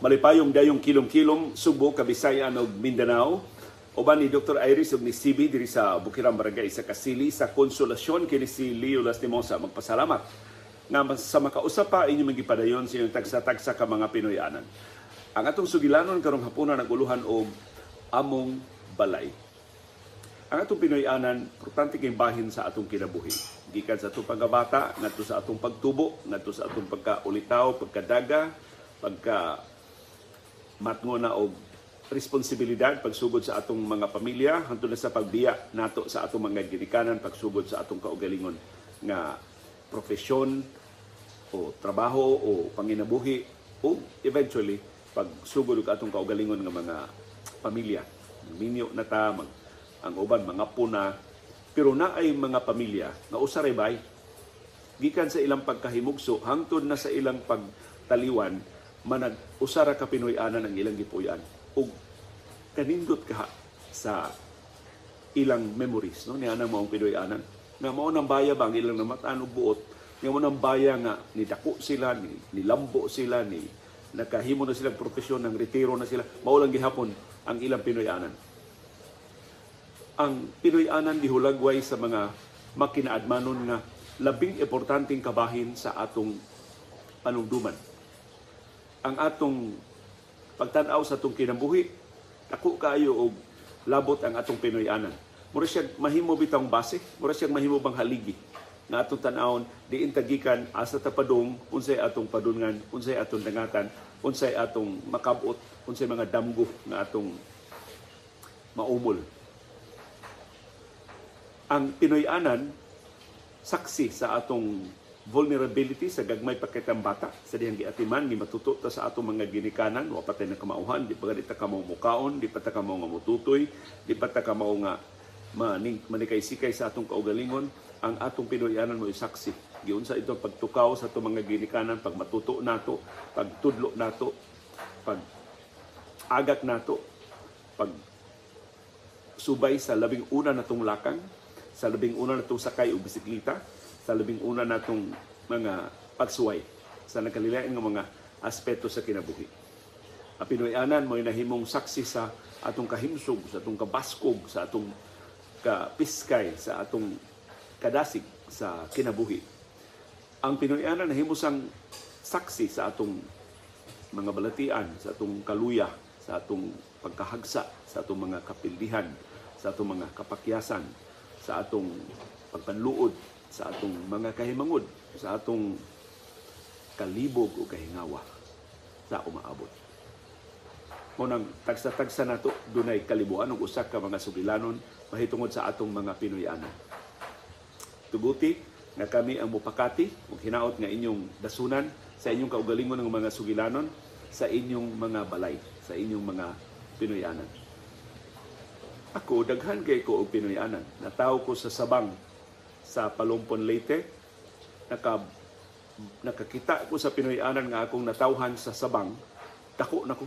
malipayong dayong kilong-kilong Subo, Kabisayan ug Mindanao. Uban ni Dr. Iris ug ni CB diri sa Bukirang Barangay sa Kasili sa konsolasyon kini si Leo Lastimosa magpasalamat nga sa makausap pa inyo magipadayon sa inyong tagsa-tagsa ka mga Pinoyanan. Ang atong sugilanon karong hapunan naguluhan og among balay. Ang atong Pinoyanan, importante kay bahin sa atong kinabuhi. Gikan sa atong pagkabata, ngadto sa atong pagtubo, ngadto sa atong pagkaulitaw, pagkadaga, pagka matngo na og responsibilidad pagsugod sa atong mga pamilya hangtod sa pagbiya nato sa atong mga ginikanan pagsugod sa atong kaugalingon nga profesyon o trabaho o panginabuhi o eventually pagsugod og atong kaugalingon nga mga pamilya. Minyo na ta mag, ang uban mga puna. Pero na ay mga pamilya nga usaray bay gikan sa ilang pagkahimugso hangtod na sa ilang pagtaliwan manag usara ka Pinoy-anan ang ilang gipuy-an. Ug kanindot ka sa ilang memories no? Niya nang maong Pinoy-anan nga mao nang baya ba ang ilang namatan og buot? Nga mo nang baya nga ni dako sila ni nilambo sila ni nakahimo na silang profesyon ng retiro na sila. Mao lang gihapon ang ilang Pinoy-anan ang Pinoy-anan gihulagway sa mga makinaadmanon nga labing importanteng kabahin sa atong panungduman. Ang atong pagtanaw sa atong kinabuhi, ako kaayo og labot ang atong Pinoy-anan. Mura siya mahimo bitang base, mura siya mahimo bang haligi nga atong tanawon diin tagikan asa ta padung unsay atong padungan unsay atong dangatan unsay atong makabot unsay mga damgo nga atong maumol ang Pinoy-anan saksi sa atong vulnerability sa gagmay pakitang bata. Sa dihang giatiman ni matuto ta sa atong mga ginikanan. Wa patay na kamauhan di pa ta kamo mukaon. Di pa ta kamo nga mututoy. Di pa kamo nga maning manikay-sikay sa atong kaugalingon. Ang atong Pinoy-anan mo saksi. Giunsa ito pagtukaw sa atong mga ginikanan pag matuto nato pagtudlo nato pag agak nato pag subay sa labing una natong lakang sa labing una natong sakay og bisikleta sa labing una natong mga pagsuway sa nakalilain nga mga aspeto sa kinabuhi. Ang Pinoy-anan mo nahimong saksi sa atong kahimsog, sa atong kabaskog, sa atong kapiskay, sa atong kadasig sa kinabuhi. Ang Pinoy-anan nahimo sang saksi sa atong mga balatian, sa atong kaluya, sa atong pagkahagsa, sa atong mga kapildihan, sa atong mga kapakyasan, sa atong pagpanluod, sa atong mga kahimangod, sa atong kalibog o kahingawa sa umaabot. Munang tagsa-tagsa nato dunay kalibuan ug usa ka mga sugilanon mahitungod sa atong mga Pinoyanan. Tuguti nga kami ang mupakati ug hinaot nga inyong dasunan sa inyong kaugalingon ng mga sugilanon sa inyong mga balay, sa inyong mga Pinoyanan. Ako, daghan kay ko og Pinoyanan. Nataw ko sa Sabang sa Palumpon Leyte. Naka, nakakita ko sa Pinoyanan nga akong natawhan sa Sabang. Dako na ko.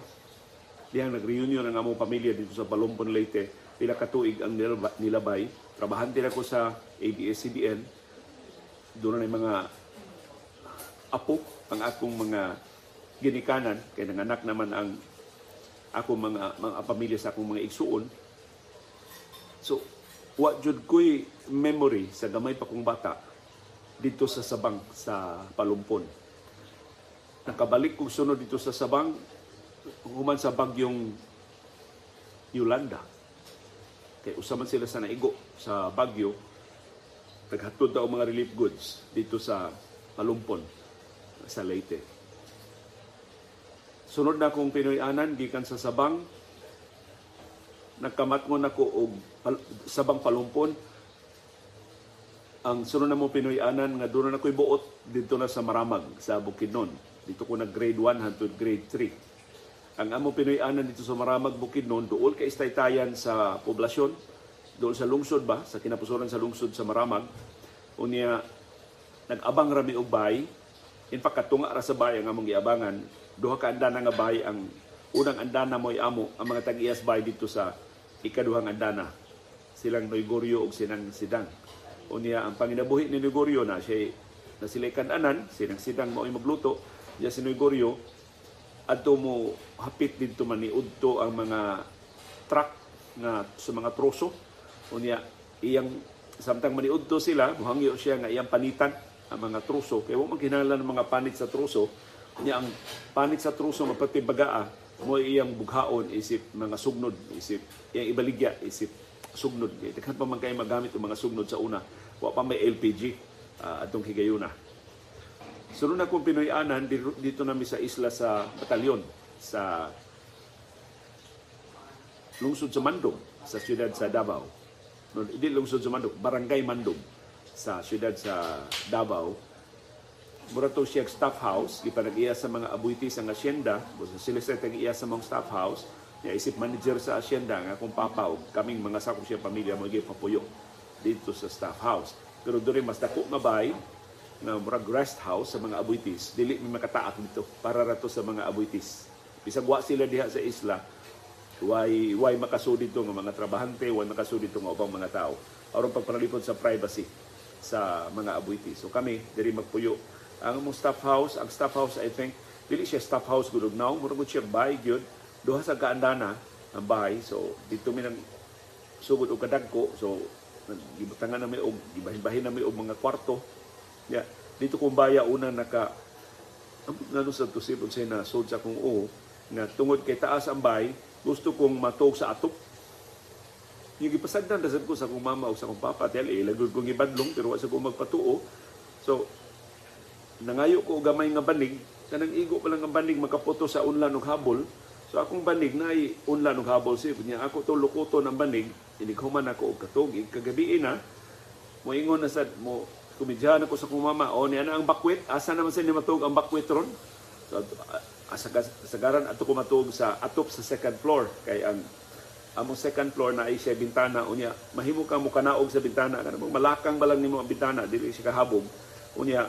Diyang nag-reunion ang among pamilya dito sa Palumpon Leyte. Pila ka tuig ang nilaba- nilabay. Trabahan din ako sa ABS-CBN. Doon na mga apo ang akong mga ginikanan kay nanganak naman ang ako mga mga pamilya sa akong mga igsuon So, wa jud ko'y memory sa gamay pa kong bata dito sa Sabang sa Palumpon. Nakabalik kong sunod dito sa Sabang human sa bagyong Yolanda. Kay usaman sila sa naigo sa bagyo naghatod daw mga relief goods dito sa Palumpon sa Leyte. Sunod na akong Pinoy-anan gikan sa Sabang nagkamatngon ako og pal- sabang palumpon. Ang sunod na mo Pinoy-anan nga doon na ako'y buot dito na sa Maramag sa Bukidnon. Dito ko nag grade 1 hangtod grade 3 ang amo Pinoy-anan dito sa Maramag Bukidnon duol ka istaytayan sa poblasyon doon sa lungsod ba sa kinapusoran sa lungsod sa Maramag. Unya nag-abang rami og bay in fact katunga ra sa bay ang among giabangan. Duha ka andana nga bay ang unang andana mo'y amo. Ang mga tag-iyas bay dito sa ikaduhang andana. Silang Noygorio ug sinang Sidang. Unya ang panginabuhi ni Noygorio na siya na sila kananan sinang Sidang mo'y magluto. Diya si Noygorio adto mo hapit dito maniudto ang mga truck nga sa mga troso. Unya iyang samtang maniudto sila muhangyo siya nga iyang panitan ang mga troso. Kay wa man kinahanglan ng mga panit sa troso. Unya ang panit sa troso mapati bagaa mo iyang bughaon isip mga sugnod isip iyang ibaligya isip sugnod kay daghan pa man kay magamit ang mga sugnod sa una wa pa may LPG ah, atong higayuna Sunod na kong Pinoy-anan, dito, namin sa isla sa Batalyon, sa lungsod sa Mandog, sa siyudad sa Davao. No, hindi lungsod sa Mandog, Barangay Mandog, sa siyudad sa Davao. Mura to siya staff house, ipanag-iya sa mga abuitis ang asyenda, sila sa tag-iya sa mga staff house, niya isip manager sa asyenda nga kung papaw, kaming mga sakop siya pamilya mga papuyo dito sa staff house. Pero doon mas dako nga bay, nga murag rest house sa mga abuitis dili mi makataak dito para rato sa mga abuitis bisag wa sila diha sa isla why why makasud dito nga mga trabahante why makasud dito nga ubang mga tao? Aron pagpanalipod sa privacy sa mga abuitis so kami diri magpuyo ang among staff house ang staff house I think dili siya staff house gud now murag siya bahay gyud. Duha sa kaandana ang bahay so dito mi nang sugod og kadagko so gibutangan na mi og gibahin-bahin na mi og mga kwarto. Ya, dito kung baya una naka ngano sa tusipon sa na sod sa kung o nga tungod kay taas ang bay gusto kong matog sa atop yung gipasagdan dasad ko sa kong mama o sa kong papa dahil eh, lagod kong ibadlong pero wa sa ko magpatuo. So nangayo ko gamay nga banig kanang igo pa lang ang banig makaputo sa unlan og habol. So akong banig na unlan og habol si niya ako to lukuto ng banig inighuman ako og katog. Kagabi na mo ingon na sad mo kumidyahan ako sa kong mama, o niya na ang bakwit, asa naman sa matug ang bakwit ron? So, asag asagaran ato ko matug sa atop sa second floor. Kay ang among second floor na ay siya bintana. Unya mahimo ka mo kanaog sa bintana. Kana malakang balang nimo ang bintana dili siya kahabog. Unya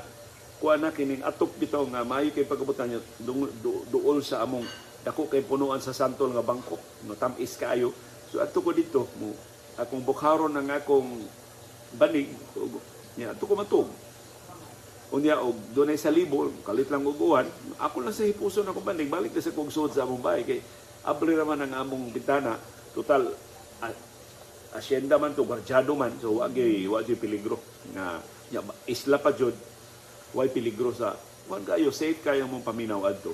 kuha na kining atop bitaw nga maayo kay pagabutan niya duol sa among dako kay punuan sa santol nga bangko. No tamis kaayo. So ato ko dito mo akong bukharon ng akong banig Nya ato ko matug. Unya og dunay sa libo, kalit lang og uwan, ako lang sa hipuson ako bandig balik na sa kog suod sa among bahay kay abri naman ang among bintana. Total asyenda man to, garjado man, so wag wa peligro. Nga isla pa jud way peligro sa wag kayo safe kayo mong paminaw adto.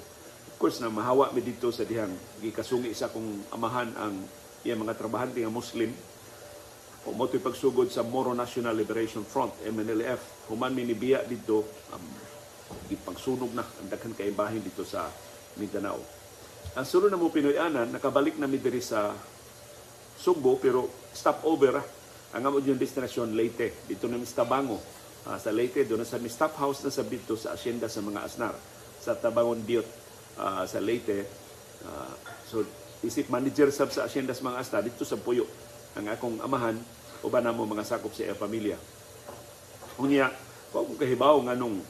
Of course na mahawa mi dito sa dihang gikasungi sa kong amahan ang iya mga trabahante nga Muslim o mo pagsugod sa Moro National Liberation Front, MNLF. Human minibiya dito, um, ipagsunog na ang daghan kay bahin dito sa Mindanao. Ang sunod na mo Pinoyanan, nakabalik na mi diri sa Sugbo, pero stopover ah. Ang amo yung destinasyon Leyte. Dito na sa Tabango. Uh, sa Leyte, doon sa mi stop house na sa dito sa asyenda sa mga asnar. Sa Tabangon Diot uh, sa Leyte. Uh, so, isip manager sab sa asyenda sa mga asnar dito sa Puyo ang akong amahan uban na mo mga sakop sa iya pamilya. Unya, ko kahibaw nga nung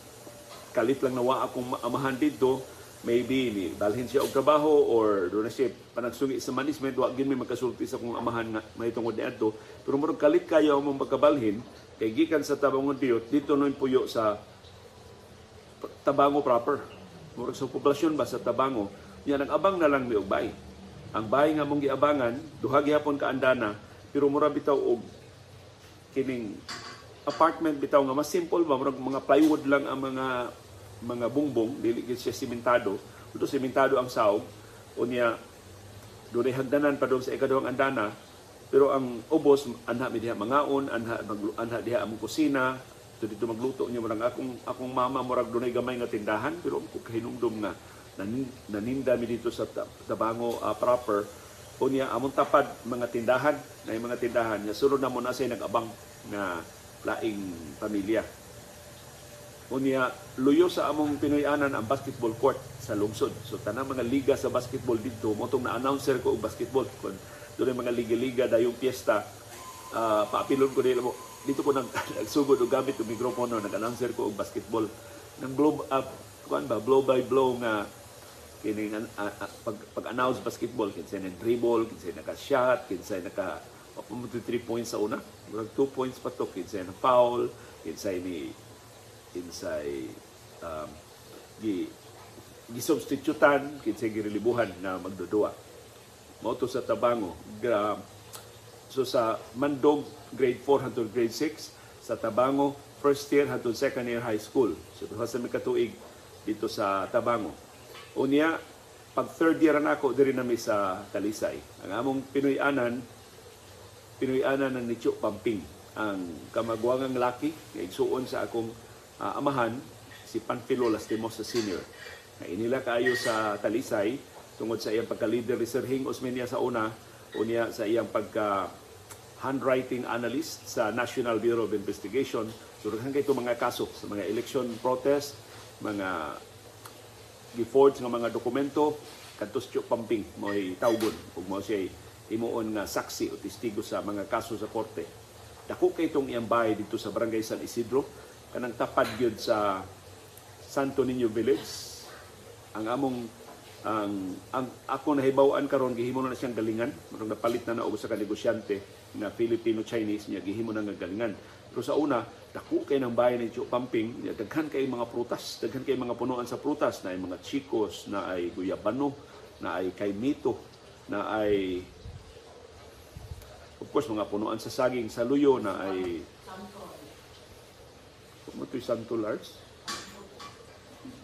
kalit lang nawa akong amahan dito, maybe ni dalhin siya og trabaho or do na siya panagsugi sa management. Wa gid may magkasulti sa akong amahan nga may tungod niadto pero murag kalit kayo mo magkabalhin kay gikan sa Tabangon Diot dito noy puyo sa Tabango proper. Murag sa poblasyon ba sa Tabango? Yan nag-abang na lang og bay ang bahay nga mong giabangan duha gihapon ka andana pero mura bitaw og kining apartment bitaw nga mas simple ba? Murag mga plywood lang ang mga mga bungbong dili gid siya simentado. Ito simentado ang saog. Unya dunay hagdanan pa doon sa ikaduhang andana. Pero ang ubos anha mi diha mangaon anha anha diha among kusina. So dito magluto niyo murag akong akong mama murag dunay gamay nga tindahan pero ko kahinumdum nga naninda mi dito sa Tabango uh, proper. Unya among tapad mga tindahan na mga tindahan nga sunod na mo na say nagabang nga laing pamilya unya luyo sa among Pinoyanan ang basketball court sa lungsod. So tanang mga liga sa basketball dito mo na announcer ko og basketball kun doon mga liga-liga dayong piyesta uh, paapilon ko nila mo. Dito ko nag nagsugod og gamit og mikropono nag-announcer ko og basketball. Nang blow up kuan ba blow by blow nga kini uh, uh, pag, pag-announce basketball kinsay na dribble kinsay naka shot kinsay naka papunto 3 points sa una. Murag 2 points pa to kinsay na foul kinsay ni kinsay um, gi gisubstitutan kinsay girelibuhan na magdudua. Mao to sa Tabango. Gra- so sa Mandog grade 4 hangtod grade 6, sa Tabango first year hangtod second year high school. So duha sa may katuig dito sa Tabango. Unya pag third year na ako diri na sa Talisay. Ang among Pinoy-anan Pinoy-anan ng Nicho Pamping ang kamagwangang laki nga igsuon sa akong ah, amahan si Panfilo Lastimos sa senior. Na inila kaayo sa Talisay tungod sa iyang pagka-leader ni Sir Hing Osmeña sa una unya sa iyang pagka handwriting analyst sa National Bureau of Investigation. So kay mga kaso sa mga election protest, mga gi-forge nga mga dokumento kadtos Chuk Pamping mo'y tawgon ug mao siya himuon nga saksi o testigo sa mga kaso sa korte. Dako kay itong iyang bahay dito sa Barangay San Isidro kanang tapad gyud sa Santo Niño Village. Ang among ang, ang ako nahibaw-an karon gihimo na siyang galingan. Murag napalit na na og sa kanegosyante na Filipino Chinese niya gihimo na nga galingan. Pero sa una dako kay ng bayan ni Chuk Pamping niya, daghan kay mga prutas daghan kay mga punuan sa prutas. Na ay mga chicos na ay guyabano na ay kaimito na ay of course mga punuan sa saging sa luyo na ay to'y Santo Lars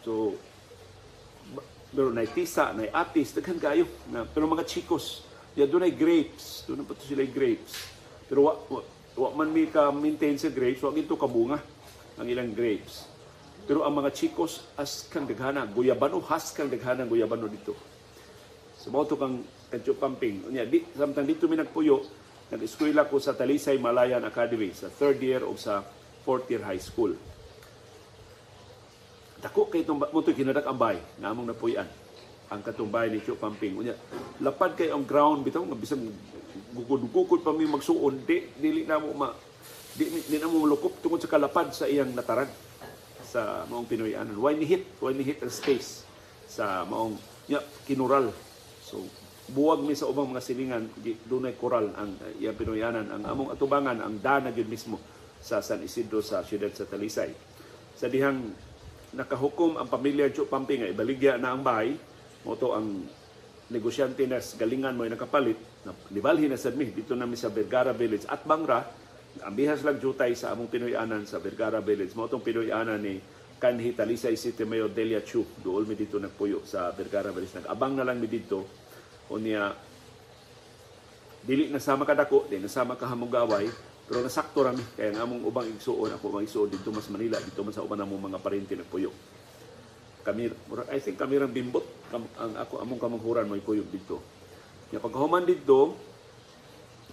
so pero na tisa, na atis, daghan kayo. Na, pero mga chicos, ya doon ay grapes. Doon na pa to sila grapes. Pero wa, wa, wa man mi ka maintain sa grapes, wa ito kabunga ang ilang grapes. Pero ang mga chicos, as kang daghana, guyabano, has kang daghana guyabano dito. So, mo to kang kadyo pamping. Unya, di, samtang dito mi nagpuyo, nag-eskwela ko sa Talisay Malayan Academy sa third year o sa fourth year high school. Dako kay itong mo kinadak ang bay nga among napuyan ang katumbay ni Chuk Pamping. Unya, lapad kay ang ground bitaw nga bisag gugod-gugod pa mi magsuon di dili na mo ma di, di na mo malukop tungod sa kalapad sa iyang natarag sa maong Pinoyanan. Why ni hit? Why ni hit ang space sa maong nya kinural. So buwag mi sa ubang mga silingan dunay koral ang uh, iyang Pinoyanan. Ang among atubangan ang dana gyud mismo sa San Isidro sa siyudad sa Talisay. Sa dihang nakahukom ang pamilya Chuk Pamping nga ibaligya na ang bahay mo to ang negosyante na galingan mo ay nakapalit na libalhin na sad mi. Dito na mi sa Vergara Village at Bangra ang bihas lang jutay sa among Pinoyanan sa Vergara Village. Mo tong Pinoyanan ni kanhi Talisay City Mayor Delia Chu. Duol mi dito nagpuyo sa Vergara Village. Nag-abang na lang mi dito. Unya dili nasama kadako di nasama kahamugaway pero nasakto rami. Kaya ang among ubang igsuon ako mga igsuon. Dito mas Manila dito man sa uban namong mga parente nagpuyo kami I think kami rang bimbot. Kam, ang ako among kamanghuran may kuyog dito. Nya pagkahuman dito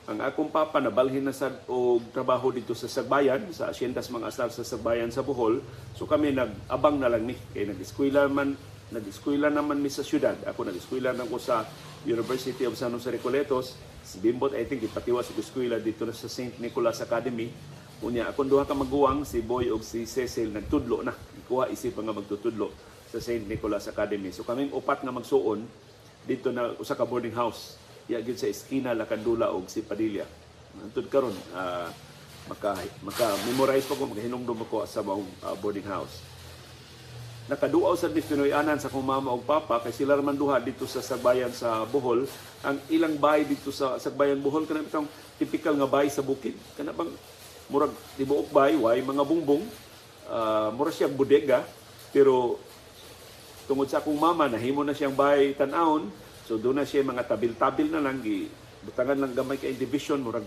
ang akong papa nabalhin na sad og trabaho dito sa Sagbayan sa asyendas mga asar sa Sagbayan sa Bohol so kami nag-abang na lang ni kay nag-eskwela man nag-eskwela naman mi sa syudad. Ako nag-eskwela na ko sa University of San Jose Recoletos si Bimbot I think ipatiwa sa eskwela dito na sa St. Nicholas Academy. Unya akong duha ka maguwang si Boy ug si Cecil nagtudlo na. Ikuha isip nga magtutudlo sa St. Nicholas Academy. So kaming upat nga magsuon dito na usa ka boarding house. Ya gyud sa eskina Lakandula og si Padilla. Antud karon ah, maka maka memorize pa ko makahinumdum ako sa maong ah, boarding house. Nakaduaw sa Pinoyanan sa kong mama ug papa kay sila man duha dito sa Sagbayan sa Bohol ang ilang bahay dito sa Sagbayan Bohol kana bitong typical nga bahay sa bukid. Kana bang murag tibuok bahay way mga bungbong uh, mura siya bodega pero tungod sa akong mama nahimo na siyang bahay tan-awon so doon na siya mga tabil-tabil na lang gi butangan lang gamay kay division murag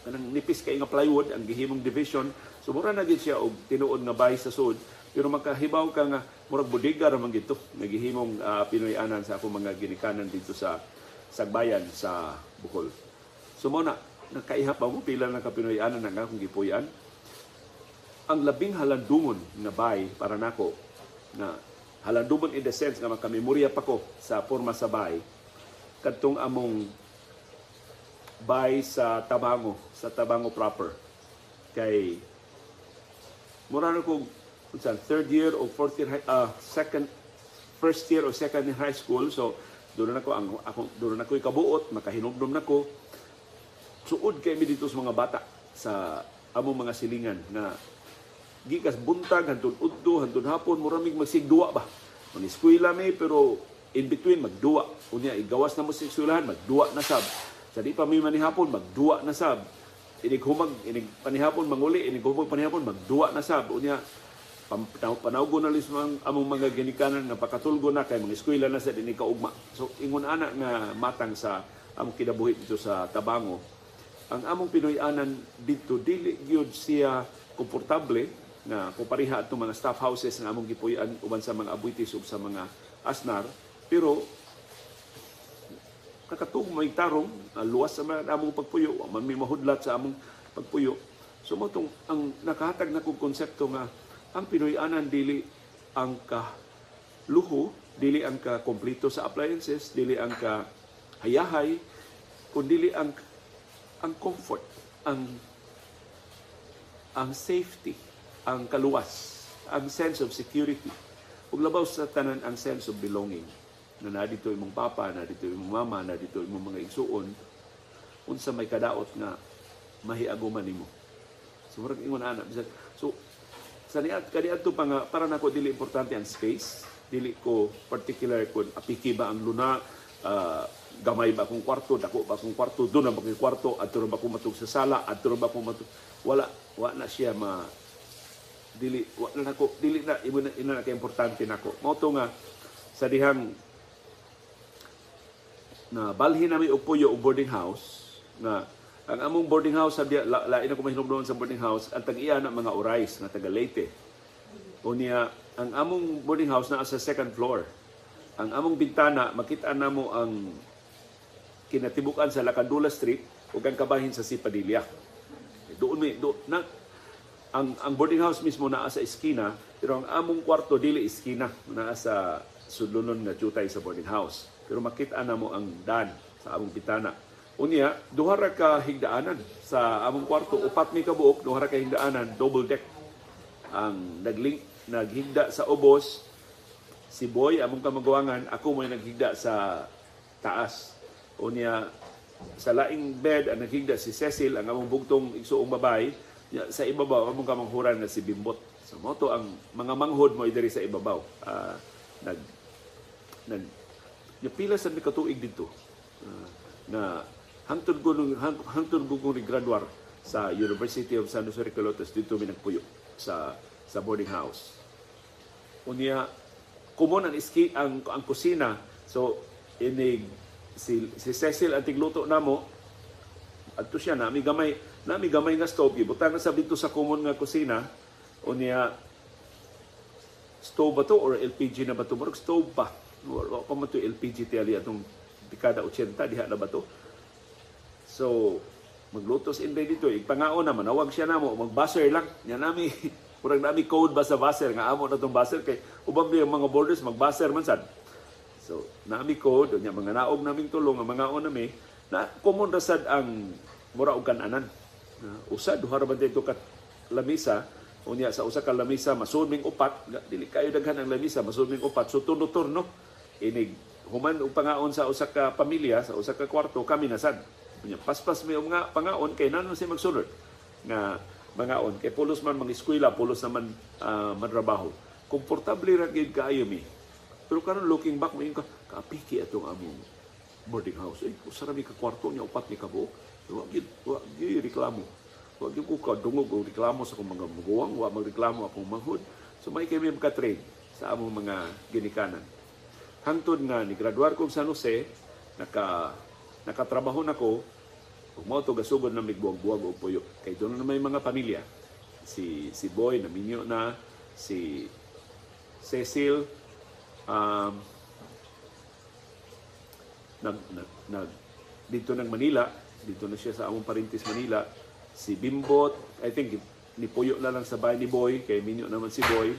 kanang nipis kay nga plywood ang gihimong division. So mura na gid siya og tinuod nga bahay sa sud. Pero makahibaw ka nga murag bodega ra man gito nagihimong uh, Pinoyanan sa akong mga ginikanan dito sa Sagbayan sa Bohol. So mo na nakaihap pa mo pila na ka Pinoyanan ang akong gipuyan. Ang labing halandumon nga bay para nako na halandumon in the sense nga makamemorya pa ko sa porma sa bay kadtong among bay sa Tabango sa Tabango proper. Kay mura na ko unsa third year o fourth year ah, second first year o second year high school. So doon na ko ang ako doon na ko ikabuot makahinumdum na ko suod kay mi dito sa mga bata sa among mga silingan na gikas buntag hantod udto hantod hapon muramig magsigduwa ba Mag-eskwela mi pero in between magduwa. Unya igawas na mo sa eskwelahan, magduwa na sab. Sa di pa mi manihapon, magduwa na sab. Inig humag, inig panihapon manguli, inig humag panihapon, magduwa na sab. Unya pam- panaw- panawgo na lis mga among mga ginikanan nga pakatulgo na kay mga eskwela na sa dinhi kaugma. So ingon ana nga matang sa among kinabuhi dito sa Tabango. Ang among Pinoy-anan dito dili gyud siya komportable na kupariha atong mga staff houses nga among gipuy-an uban sa mga abuitis ug sa mga asnar pero kakatug may tarong ah, luwas sa mga among pagpuyo man may mahudlat sa among pagpuyo so mo ang nakahatag na kong konsepto nga ang Pinoy-anan dili ang ka luho dili ang ka kompleto sa appliances dili ang ka hayahay kundi ang ang comfort ang ang safety ang kaluwas ang sense of security. Ug labaw sa tanan ang sense of belonging na na dito imong papa na dito imong mama na dito imong mga igsuon unsa may kadaot nga mahiaguman nimo. So murag ingon ana bisan so sa niat kaniadto pa nga para nako dili importante ang space dili ko particular kun apiki ba ang luna ah, gamay ba akong kwarto dako ba akong kwarto do na ba akong kwarto adto ba akong matug sa sala adto ba akong matug wala wa na siya ma dili wa na nako dili na imo na ina na kay importante nako. Mao to nga sa dihang na balhin nami og puyo og boarding house nga ang among boarding house sabi la, lain ako mahinugnon sa boarding house. Ang tag-iya na mga orais nga taga Leyte. Unya ang among boarding house naa sa second floor. Ang among bintana makita namo ang kinatibukan sa Lacandula Street ug ang kabahin sa Sipadilla. Doon may do, na ang ang boarding house mismo naa sa eskina pero ang among kwarto dili eskina naa sa sudlunon nga jutay sa boarding house. Pero makita na mo ang dan sa among bitana unya duha ra ka higdaanan sa among kwarto. Upat mi ka buok duha ra ka higdaanan double deck. Ang nagling naghigda sa ubos si Boy among kamagawangan ako mo naghigda sa taas. Unya sa laing bed ang naghigda si Cecil ang among bugtong igsuong babae. Ya, sa ibabaw among kamanghuran na si Bimbot. So mo ang mga manghod mo diri sa ibabaw. Ah, nag nag pila sa mi katuig dito? Ah, na hangtod ko nung hang- hangtod ko kung graduar sa University of San Jose Recolotes dito mi nagpuyo sa sa boarding house. Unya kumon ang iski ang ang kusina. So inig si, si Cecil ang tigluto namo adto siya nami gamay nami gamay nga stove. Gibutang na sa dito sa common nga kusina. Unya stove ba to or LPG na ba to? Murag stove pa wala pa man to LPG tali atong dekada 80 diha na ba to so maglutos in bed dito ipangao na manawag siya namo magbaser lang. Nya nami murag nami code ba sa baser nga amo na tong baser. Kay ubang yung mga borders magbaser man sad. So, nami doon yung mga naog naming tulong, mga o nami, na common rasad ang mura og kananan. Na usa duha ra man kat lamisa, unya sa usa ka lamisa masud ming upat, dili kayo daghan ang lamisa, masud ming upat, so turno-turno. Inig human og pangaon sa usa ka pamilya, sa usa ka kwarto, kami nasad. Paspas may mga pangaon kay nanon si magsulod nga mangaon kay pulos man mga eskwela, pulos naman ah, manrabaho. Komportable ra gid kaayo mi pero karon looking back, mayon ka, kaapiki atong among boarding house. Eh, usara mi ka kwarto niya, upat ni kabuok. Wa gid, wa gid reklamo. Wa gid ko ka dungog o reklamo sa akong mga muguwang, wa magreklamo akong manghod. So may kami ka-trade sa among mga ginikanan. Hangtod nga ni graduar ko sa San Jose, naka nakatrabaho nako ug mao to gasugod na migbuwag-buwag og puyo. Kay doon na may mga pamilya. Si si Boy na minyo na, si Cecil um, nag, nag, nag, dito ng Manila, dito na siya sa among parintis Manila, si Bimbot, I think nipuyo na lang sa bahay ni Boy, kay minyo naman si Boy.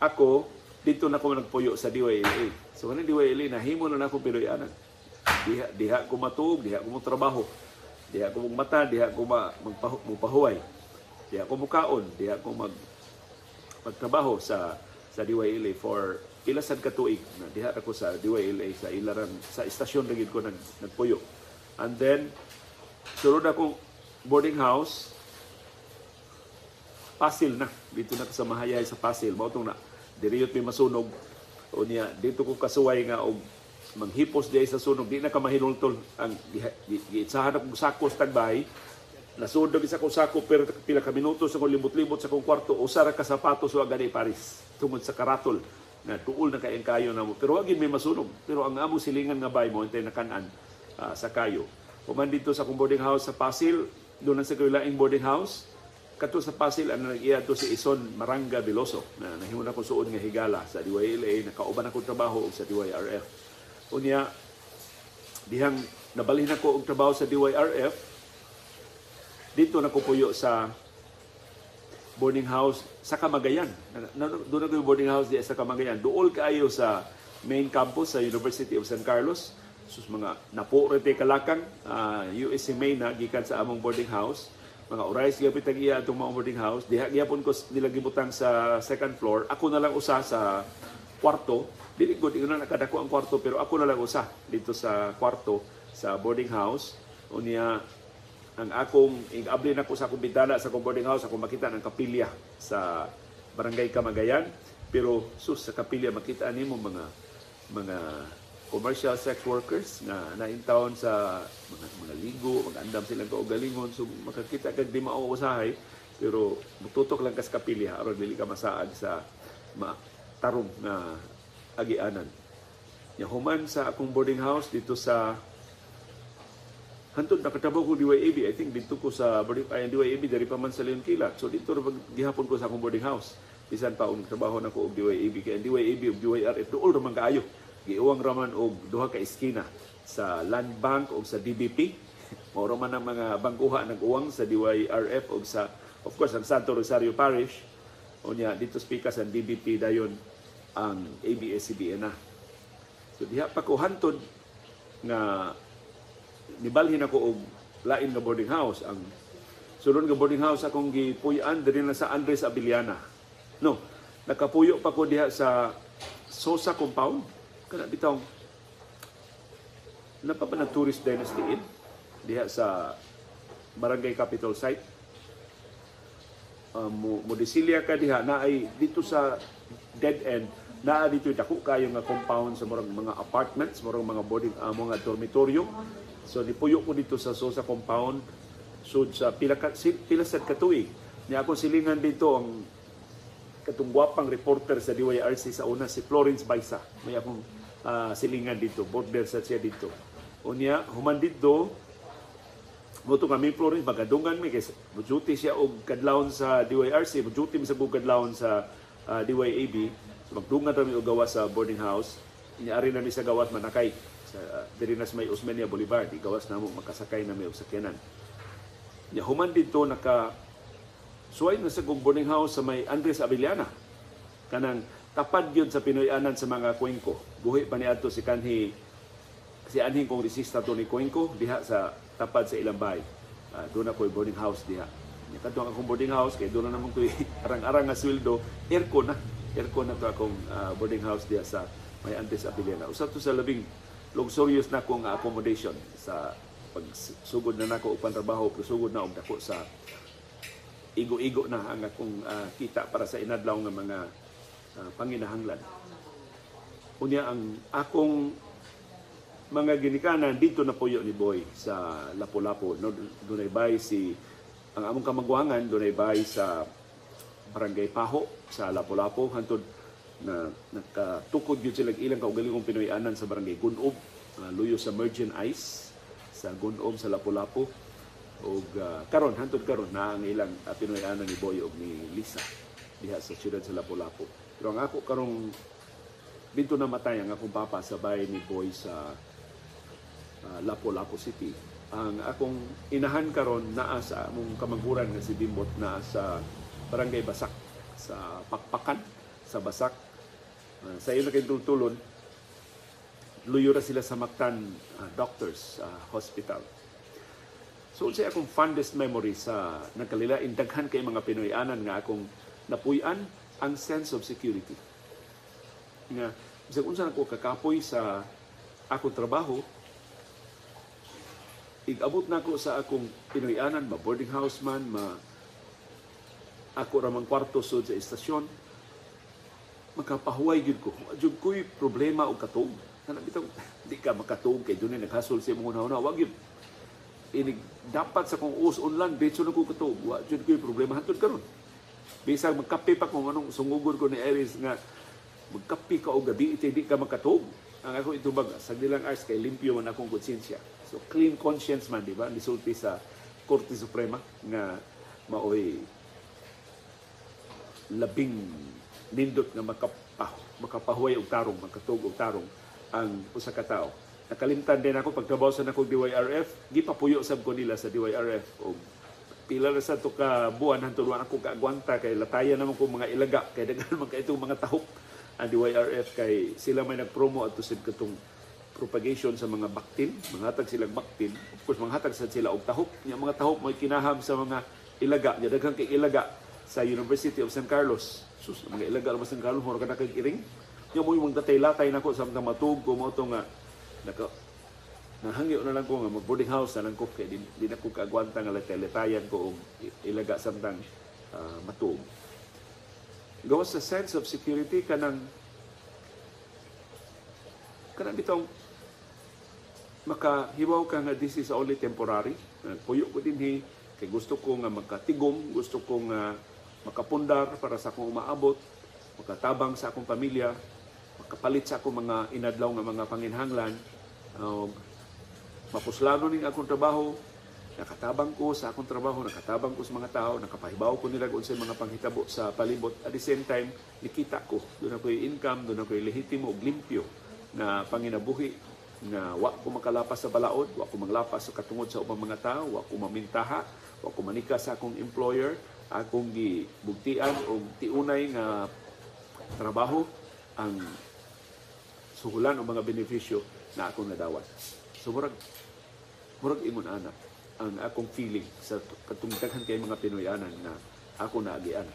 Ako, dito na ko nagpuyo sa DYLA. So, kanang DYLA, nahimo na na ako piloyanan. Diha, diha ko matug, diha ko trabaho. Diha ko mata, diha ko ma, magpahu, magpahuway. Diha ko mukaon, diha ko mag, magtrabaho sa sa DYLA for pila sad ka tuig. Na diha ako sa DYLA sa ilaran sa istasyon ra gid ko nag nagpuyo. And then sulod ako boarding house. Pasil na. Dito na sa Mahayay sa Pasil. Mao na diriyot mi masunog. Unya dito ko kasuway nga og manghipos diay sa sunog. Di na ka mahilultol. Ang giitsahan akong sakos tagbay nasudog isa kong sako pero pila ka minuto sa kong libot-libot sa kong kwarto usa ra ka sapatos wa gani Paris tungod sa karatol na tuol na kayang kayo na mo. Pero wag may masunog. Pero ang amo silingan nga bay mo intay nakanan ah, sa kayo. Human dito sa akong boarding house sa Pasil doon sa kailaing boarding house. Kato sa Pasil ang nag-iya to si Ison Maranga Veloso na nahimo na ko suod nga higala sa DYLA nakauban ako trabaho sa DYRF unya dihang nabalhin ako og trabaho sa DYRF dito na ko puyo sa boarding house sa Kamagayan. Doon ako yung boarding house diya sa Kamagayan. Dool kaayo sa main campus sa University of San Carlos. Sus mga napo rete kalakang uh, USC Main na gikan sa among boarding house. Mga orais gapit tag iya atong mga boarding house. Diha gyapon ko nila gibutang sa second floor. Ako na lang usa sa kwarto. Dili ko di na nakadako ang kwarto pero ako na lang usa dito sa kwarto sa boarding house. Unya ang akong igabli na ko sa akong bintana sa akong boarding house ako makita ng kapilya sa barangay Kamagayan pero sus sa kapilya makita nimo mga mga commercial sex workers na naintaon sa mga, mga ligo, mag-andam silang kaugalingon so makakita kag di mao usahay pero mututok lang kas kapilya aron dili ka masaad sa ma tarong na agianan. Ya human sa akong boarding house dito sa Hantod nakatrabaho ko DYAB. I think dito ko sa ay DYAB dari pa man sa Leon Kilat. So dito ra gihapon ko sa akong boarding house. Bisan pa og trabaho na ko og DYAB kay ang DYAB ug DYRF duol ra man kaayo. Giuwang ra man og duha ka eskina sa Land Bank ug sa DBP. Mao man ang mga bangkuha nag-uwang sa DYRF ug sa of course ang Santo Rosario Parish. Unya dito speaker sa DBP dayon ang ABS-CBN na. So diha pa ko hantod nga nibalhin ako og lain nga boarding house. Ang sulod nga boarding house akong gipuy-an diri na sa Andres Abiliana no nakapuyo pa ko diha sa Sosa compound. Kana bitaw ba na tourist dynasty inn diha sa barangay capital site. Uh, mo Modesilia ka diha na ay dito sa dead end. Naa dito dako kayo nga compound sa murang mga apartments murang mga boarding uh, mga dormitoryo. So nipuyo ko dito sa Sosa compound. Sud sa pila ka si, pila sad ka ni ako silingan dito ang katong gwapang reporter sa DYRC sa una si Florence Baisa. May akong ah, silingan dito. Border sa siya dito. Unya human dito Moto kami Florence magadungan mi kay duty siya og kadlawon sa DYRC, duty mi sa kadlawon sa ah, DYAB. Magdungan ra mi og gawas sa boarding house. Inyari na sa gawas manakay sa uh, diri may Osmeña Boulevard. Di gawas namo makasakay na mi og sakyanan. Nya human dito naka suway na sa kong boarding house sa may Andres Avellana. Kanang tapad yun sa Pinoyanan sa mga kwengko. Buhi pa ni ato si kanhi si anhing kong resista to ni Cuenco diha sa tapad sa ilang bahay. Uh, doon ako boarding house diha. Kadto akong boarding house kay doon na naman ko arang-arang nga sweldo, aircon na. Aircon na to akong ah, boarding house diha sa may Andes Abiliana. Usa to sa labing luxurious na akong accommodation sa pagsugod na nako og pantrabaho, sugod na og dako sa igo-igo na ang akong ah, kita para sa inadlaw nga mga ah, panginahanglan. Unya ang akong mga ginikanan dito na puyo ni Boy sa Lapu-Lapu. No, doon ay bay si ang among kamangguangan doon ay bay sa Barangay Paho sa Lapu-Lapu hantod na nakatukod yun sila ilang kaugalingong Pinoyanan sa Barangay Gunob, uh, luyo sa Mergent Ice sa Gunob sa Lapu-Lapu ug uh, karon hantod karon na ang ilang uh, Pinoyanan ni Boy ug ni Lisa diha sa siyudad sa Lapu-Lapu. Pero ang ako karong Binto na matay ang akong papa sa bahay ni Boy sa uh, Lapu-Lapu City. Ang akong inahan karon naa sa among kamangguran nga si Bimbot naa sa Barangay Basak sa Pakpakan sa Basak. Uh, sa ilo kay tultulon luyo ra sila sa Mactan uh, Doctors uh, Hospital. So sa akong fondest memory sa nagkalilain daghan kay mga Pinoyanan nga akong napuy-an ang sense of security nga bisag unsa nako kakapoy sa akong trabaho igabot nako sa akong Pinoyanan ma boarding house man ma ako ra man kwarto sud sa estasyon makapahuway gyud ko. Jud ko'y problema o katog. Kana bitaw di ka makatog kay dunay naghasol sa imong una-una. Wag yun. Inig dapat sa kung us-on lang betso na ko katog. Wa jud ko'y problema hantud karon. Bisag magkape pa kung anong sungugod ko ni Iris nga magkape ka o gabi iti di ka makatog. Ang ako itubag sa dilang hours kay limpyo man akong konsensya. So clean conscience man di ba? Nisulti sa Korte Suprema nga maoy labing nindot nga makapah, makapahuway og tarong, makatug og tarong ang usa ka tawo. Nakalimtan din ako pagtrabaho sa nako DYRF, gipapuyo sab ko nila sa DYRF og pila na sa to ka buwan hantod wa ako kaagwanta kay latayan naman ko mga ilaga kay daghan man kay itong mga tahok ang DYRF kay sila may nagpromo at sid katong propagation sa mga baktin, manghatag silang baktin. Of course, manghatag sad sila og tahok. Yung mga tahok may kinaham sa mga ilaga, nya daghang kay ilaga sa University of San Carlos. Sus, mga ilaga sa San Carlos, mura ka na kay iring. Yung mo yung datay-latay nako samtang matug ko mo to nga naka na lang ko nga mag boarding house na lang ko kay di, di na ko kaagwanta nga latay-latayan ko og ilaga samtang uh, matug. Gawa sa sense of security kanang kanang bitong makahibaw ka nga this is only temporary. Uh, Puyo ko din kay gusto ko nga magkatigom, gusto ko nga makapundar para sa akong umaabot, makatabang sa akong pamilya, makapalit sa akong mga inadlaw nga mga panginhanglan, uh, mapuslano ning akong trabaho, nakatabang ko sa akong trabaho, nakatabang ko sa mga tao, nakapahibaw ko nila kung sa mga panghitabo sa palibot. At the same time, nikita ko, doon ako'y income, doon ako'y lehitimo, limpyo na panginabuhi nga wa ko makalapas sa balaod, wa ko maglapas sa katungod sa ubang mga tao, wa ko mamintaha, wa ko manika sa akong employer, akong gibugtian o tiunay nga trabaho ang suhulan o mga benepisyo na akong nadawat. So murag murag ingon ana ang akong feeling sa katong daghan kay mga Pinoyanan na ako naagian.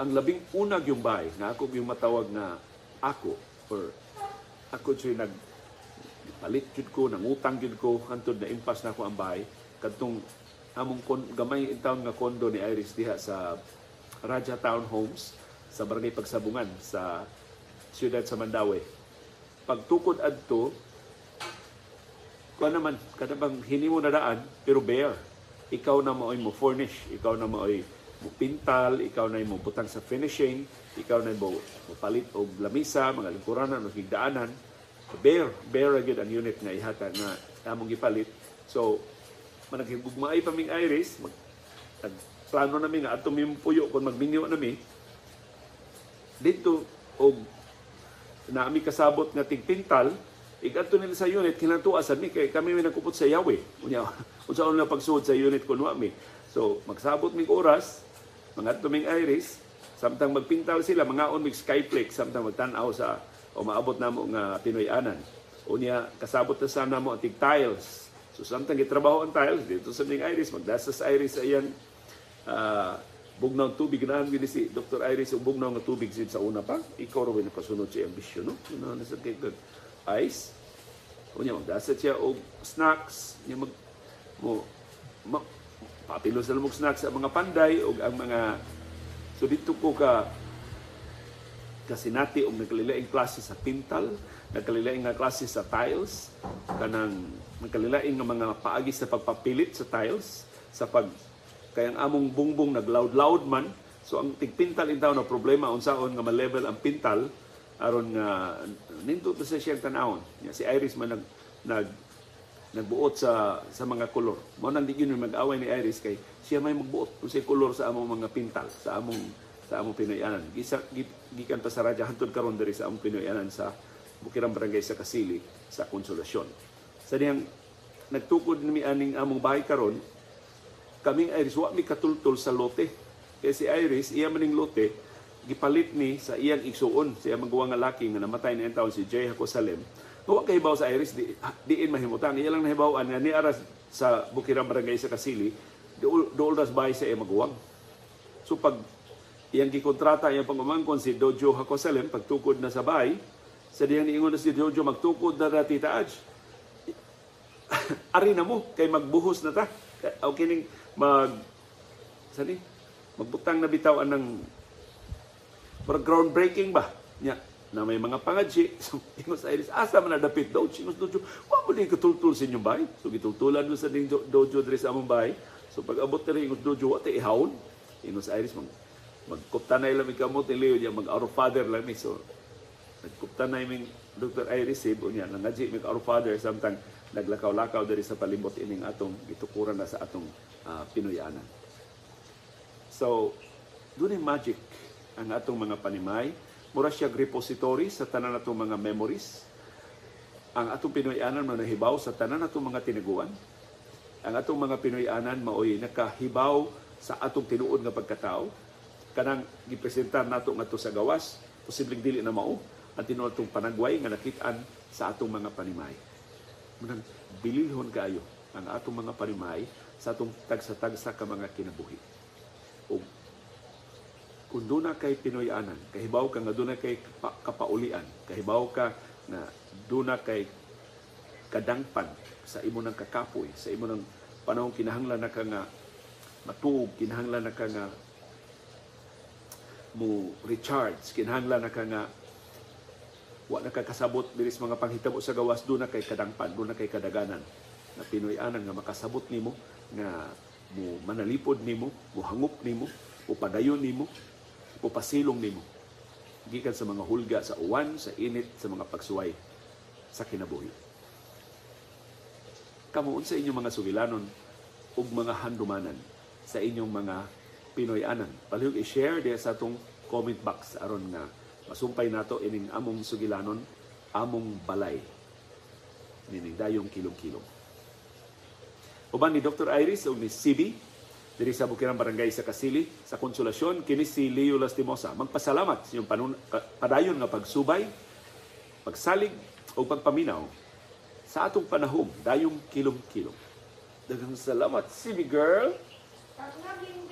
Ang labing una yung bay nga ako yung matawag na ako or ako siya nag palit jud ko, nangutang jud ko, hantod na impas na ako ang bahay. Kadtong among kon, gamay in town nga kondo ni Iris diha sa Raja Town Homes sa Barangay Pagsabungan sa siyudad sa Mandawi. Pagtukod adto, kuha naman, kada bang hinimo na daan, pero bare. Ikaw na mo mo furnish, ikaw na mo mo pintal, ikaw na mo butang sa finishing, ikaw na mo palit og lamisa, mga lingkuranan, o higdaanan, bare bare gyud ang unit nga ihata nga among gipalit so managhigugmaay pa ming iris mag tag- plano nami nga ato mi puyo kon magminyo nami dito og naami kasabot nga tigpintal igadto nila sa unit kinatuwa sad mi kay kami may sa yawe unya unsa na pagsuod sa unit wa mi. So magsabot mig oras mga ato ming iris samtang magpintal sila mga on mig skyflex samtang magtan-aw sa o maabot namo nga Pinoy-anan. Unya kasabot na sana mo ang tig tiles. So samtang gitrabaho ang tiles dito sa ning Iris magdasa sa Iris ayan uh, bugnaw ng tubig na gini si Dr. Iris ug bugnaw nga tubig sid sa una pa. Ikaw ra ba nakasunod sa ambisyon no? Una na sa kay ice. Unya magdasa siya og snacks, nya mag mo ma, papilo sa lamog snacks sa mga panday ug ang mga so dito ko ka kasinati og nagkalilaing klase sa pintal, nagkalilaing nga klase sa tiles, kanang nagkalilaing nga mga paagi sa pagpapilit sa tiles, sa pag kayang among bungbong nagloud-loud man, so ang tigpintal in na problema unsaon nga ma-level ang pintal aron nga nindot sa siyang tanawon. Si Iris man nag nag nagbuot sa sa mga kolor. Mo nang di mag-away ni Iris kay siya may magbuot kung sa kolor sa among mga pintal, sa among sa among Pinoyanan. Gisa gikan pa sa radya hantod karon diri sa among Pinoyanan sa Bukirang Barangay sa Kasili sa Konsolasyon. Sa diyang nagtukod ni aning among bahay karon, kaming Iris wa mi katultol sa lote. Kaya si Iris iya maning lote gipalit ni sa iyang igsuon sa iyang magawa nga laki nga namatay na taon si Jay Hakosalem. Wa kay baw sa Iris di diin mahimutang iya lang nahibaw-an nga ni aras sa Bukirang Barangay sa Kasili dool das bahay sa iya maguwang. So pag iyang gikontrata iyang pangumangkon si Dojo Hakosalem pagtukod na sa bahay sa diyang niingon na si Dojo magtukod na dati taaj ari na mo kay magbuhos na ta o kining mag sani magbutang na bitaw ng para groundbreaking ba Nya, na may mga pangadji. So, ingos Iris, asa man nadapit daw. Ingos dojo, wa mo din katultul sa inyong bahay. So, gitultulan mo sa ding do- dojo diri sa among bahay. So, pag abot rin ingos dojo, wa tayo ihawon. Ingos Iris, mag, magkupta na ilang ikamot ni Leo, diya, mag our father lang ni. So, nagkupta na iming Dr. Iris Sib, unya, nangadji mig our father, samtang naglakaw-lakaw diri sa palibot ining atong gitukuran na sa atong ah, Pinoyanan. So, doon magic ang atong mga panimay. Mura siya repository sa tanan natong mga memories. Ang atong Pinoyanan mo nahibaw sa tanan natong mga tiniguan. Ang atong mga Pinoyanan maoy nakahibaw sa atong tinuod nga pagkatao. Kanang gipresentar nato ngadto sa gawas, posibleng dili na mao ang tinuod atong panagway nga nakitaan sa atong mga panimay. Munang bililhon kaayo ang atong mga panimay sa atong tagsa-tagsa ka mga kinabuhi. O kung doon kay Pinoyanan, kahibaw ka nga doon kay kapa- kapaulian, kahibaw ka na doon kay kadangpan sa imo ng kakapoy, sa imo ng panahon kinahanglan na ka nga matuog, kinahanglan na ka nga mo recharge, kinahanglan na ka nga wa na ka kasabot biris mga panghitabo sa gawas doon na kay kadangpan, doon na kay kadaganan. Na Pinoyanan nga makasabot nimo nga mo manalipod nimo, mo hangup nimo, o padayon nimo, o pasilong nimo. Gikan sa mga hulga sa uwan, sa init, sa mga pagsuway sa kinabuhi. Kamuon sa inyong mga sugilanon ug mga handumanan sa inyong mga Pinoyanan. Palihog i-share diya sa atong comment box aron nga masumpay nato ining among sugilanon, among balay. Nining dayong kilong-kilong. Uban ni Dr. Iris o ni CB, diri sa Bukirang Barangay sa Kasili, sa Konsolasyon, kini si Leo Lastimosa. Magpasalamat sa iyong panun- padayon nga pagsubay, pagsalig o pagpaminaw sa atong panahom, dayong kilong-kilong. Daghang salamat, CB girl. Pag naging